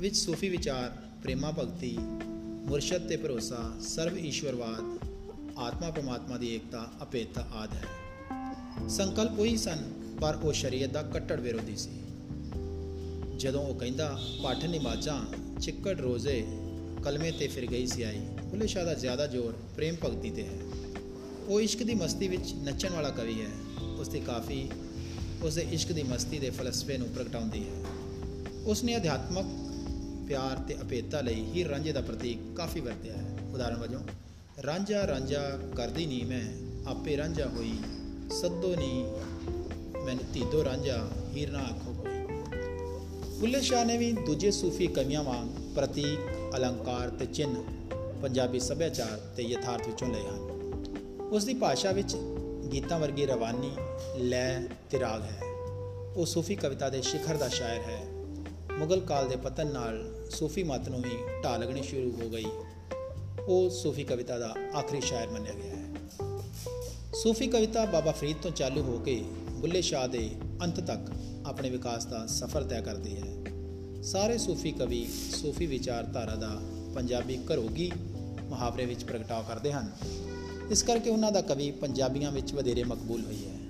ਵਿੱਚ ਸੂਫੀ ਵਿਚਾਰ, ਪ੍ਰੇਮਾ ਭਗਤੀ, ਮੁਰਸ਼ਦ ਤੇ ਭਰੋਸਾ, ਸਰਵ ਈਸ਼ਵਰਵਾਦ, ਆਤਮਾ ਪਰਮਾਤਮਾ ਦੀ ਏਕਤਾ ਅਪੇਤਾ ਆਦ ਹੈ। ਸੰਕਲਪ ਉਹੀ ਸਨ, ਪਰ ਉਹ ਸ਼ਰੀਅਤ ਦਾ ਕੱਟੜ ਵਿਰੋਧੀ ਸੀ। ਜਦੋਂ ਉਹ ਕਹਿੰਦਾ ਪਾਠ ਨਿਮਾਜ਼ਾਂ ਚਿੱਕੜ ਰੋਜ਼ੇ, ਕਲਮੇ ਤੇ ਫਿਰ ਗਈ ਸੀ ਆਈ ਬੁੱਲੇ ਸ਼ਾਹ ਦਾ ਜ਼ਿਆਦਾ ਜ਼ੋਰ ਪ੍ਰੇਮ ਭਗਤੀ ਤੇ ਹੈ। ਉਹ ਇਸ਼ਕ ਦੀ ਮਸਤੀ ਵਿੱਚ ਨੱਚਣ ਵਾਲਾ ਕਵੀ ਹੈ। ਉਸ ਦੀ ਕਾਫੀ ਉਸ ਦੇ ਇਸ਼ਕ ਦੀ ਮਸਤੀ ਦੇ ਫਲਸਫੇ ਨੂੰ ਪ੍ਰਗਟਾਉਂਦੀ ਹੈ। ਉਸਨੇ ਅਧਿਆਤਮਕ ਪਿਆਰ ਤੇ ਅਪੇਤਾ ਲਈ ਹੀ ਰਾਂਝੇ ਦਾ ਪ੍ਰਤੀਕ ਕਾਫੀ ਵਰਤਿਆ ਹੈ। ਉਦਾਹਰਨ ਵਜੋਂ, ਰਾਂਝਾ ਰਾਂਝਾ ਕਰਦੀ ਨਹੀਂ ਮੈਂ, ਆਪੇ ਰਾਂਝਾ ਹੋਈ, ਸੱਦੋ ਨਹੀਂ ਮੈਨੂੰ ਧੀਦੋ ਰਾਂਝਾ, ਹੀਰ ਨਾ ਆਖੋ ਕੋਈ ਬੁੱਲੇ ਸ਼ਾਹ ਨੇ ਵੀ ਦੂਜੇ ਸੂਫੀ ਕਵੀਆਂ ਵਾਂਗ ਪ੍ਰਤੀਕ, ਅਲੰਕਾਰ ਤੇ ਚਿੰਨ ਪੰਜਾਬੀ ਸੱਭਿਆਚਾਰ ਤੇ ਯਥਾਰਥ ਵਿੱਚੋਂ ਲਏ ਹਨ। ਉਸ ਦੀ ਭਾਸ਼ਾ ਵਿੱਚ ਗੀਤਾਂ ਵਰਗੀ ਰਵਾਨੀ, ਲੈ ਤੇ ਰਾਗ ਹੈ। ਉਹ ਸੂਫੀ ਕਵਿਤਾ ਦੇ ਸਿਖਰ ਦਾ ਸ਼ਾਇਰ ਹੈ। ਮੁਗਲ ਕਾਲ ਦੇ ਪਤਨ ਨਾਲ ਸੂਫੀ ਮਤ ਨੂੰ ਵੀ ਢਾਹ ਲੱਗਣੀ ਸ਼ੁਰੂ ਹੋ ਗਈ। ਉਹ ਸੂਫੀ ਕਵਿਤਾ ਦਾ ਆਖਰੀ ਸ਼ਾਇਰ ਮੰਨਿਆ ਗਿਆ ਹੈ। ਸੂਫੀ ਕਵਿਤਾ ਬਾਬਾ ਫਰੀਦ ਤੋਂ ਚਾਲੂ ਹੋ ਕੇ ਬੁੱਲੇ ਸ਼ਾਹ ਦੇ ਅੰਤ ਤੱਕ ਆਪਣੇ ਵਿਕਾਸ ਦਾ ਸਫ਼ਰ ਤੈਅ ਕਰਦੀ ਹੈ। ਸਾਰੇ ਸੂਫੀ ਕਵੀ, ਸੂਫੀ ਵਿਚਾਰਧਾਰਾ ਦਾ ਪੰਜਾਬੀ ਘਰੋਗੀ ਮੁਹਾਵਰੇ ਵਿੱਚ ਪ੍ਰਗਟਾਅ ਕਰਦੇ ਹਨ। ਇਸ ਕਰਕੇ ਉਹਨਾਂ ਦਾ ਕਵੀ ਪੰਜਾਬੀਆਂ ਵਿੱਚ ਵਧੇਰੇ ਮਕਬੂਲ ਹੋਈ ਹੈ।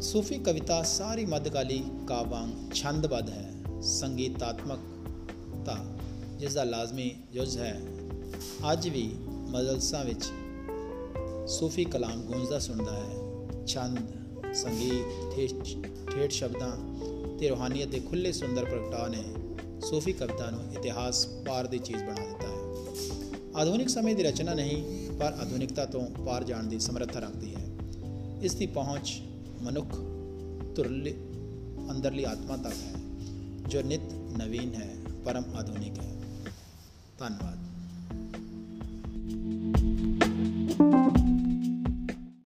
ਸੂਫੀ ਕਵਿਤਾ ਸਾਰੀ ਮੱਧਕਾਲੀ ਕਾਵ ਵਾਂਗ ਛੰਦਬੱਧ ਹੈ। ਸੰਗੀਤਾਤਮਕਤਾ ਜਿਸ ਦਾ ਲਾਜ਼ਮੀ ਜੁਜ਼ ਹੈ। ਅੱਜ ਵੀ ਮਜਲਸਾਂ ਵਿੱਚ ਸੂਫੀ ਕਲਾਮ ਗੂੰਜਦਾ ਸੁਣਦਾ ਹੈ। ਛੰਦ ਸੰਗੀਤ, ਠੇਠ ਸ਼ਬਦਾਂ ਤੇ ਰੋਹਾਨੀਅਤ ਦੇ ਖੁੱਲੇ ਸੁੰਦਰ ਪ੍ਰਗਟਾਅ ਨੇ ਸੂਫੀ ਕਵਿਤਾ ਨੂੰ ਇਤਿਹਾਸ ਪਾਰ ਦੀ ਚੀਜ਼ ਬਣਾ ਦਿੱਤਾ ਹੈ। ਆਧੁਨਿਕ ਸਮੇਂ ਦੀ ਰਚਨਾ ਨਹੀਂ, ਪਰ ਆਧੁਨਿਕਤਾ ਤੋਂ ਪਾਰ ਜਾਣ ਦੀ ਸਮਰੱਥਾ ਰੱਖਦੀ ਹੈ। ਇਸ ਦੀ ਪਹੁੰਚ ਮਨੁੱਖ ਤੁਰਲੀ ਅੰਦਰਲੀ ਆਤਮਾ ਤੱਕ ਹੈ, ਜੋ ਨਿਤ ਨਵੀਨ ਹੈ, ਪਰਮ ਆਧੁਨਿਕ ਹੈ। ਧੰਨਵਾਦ।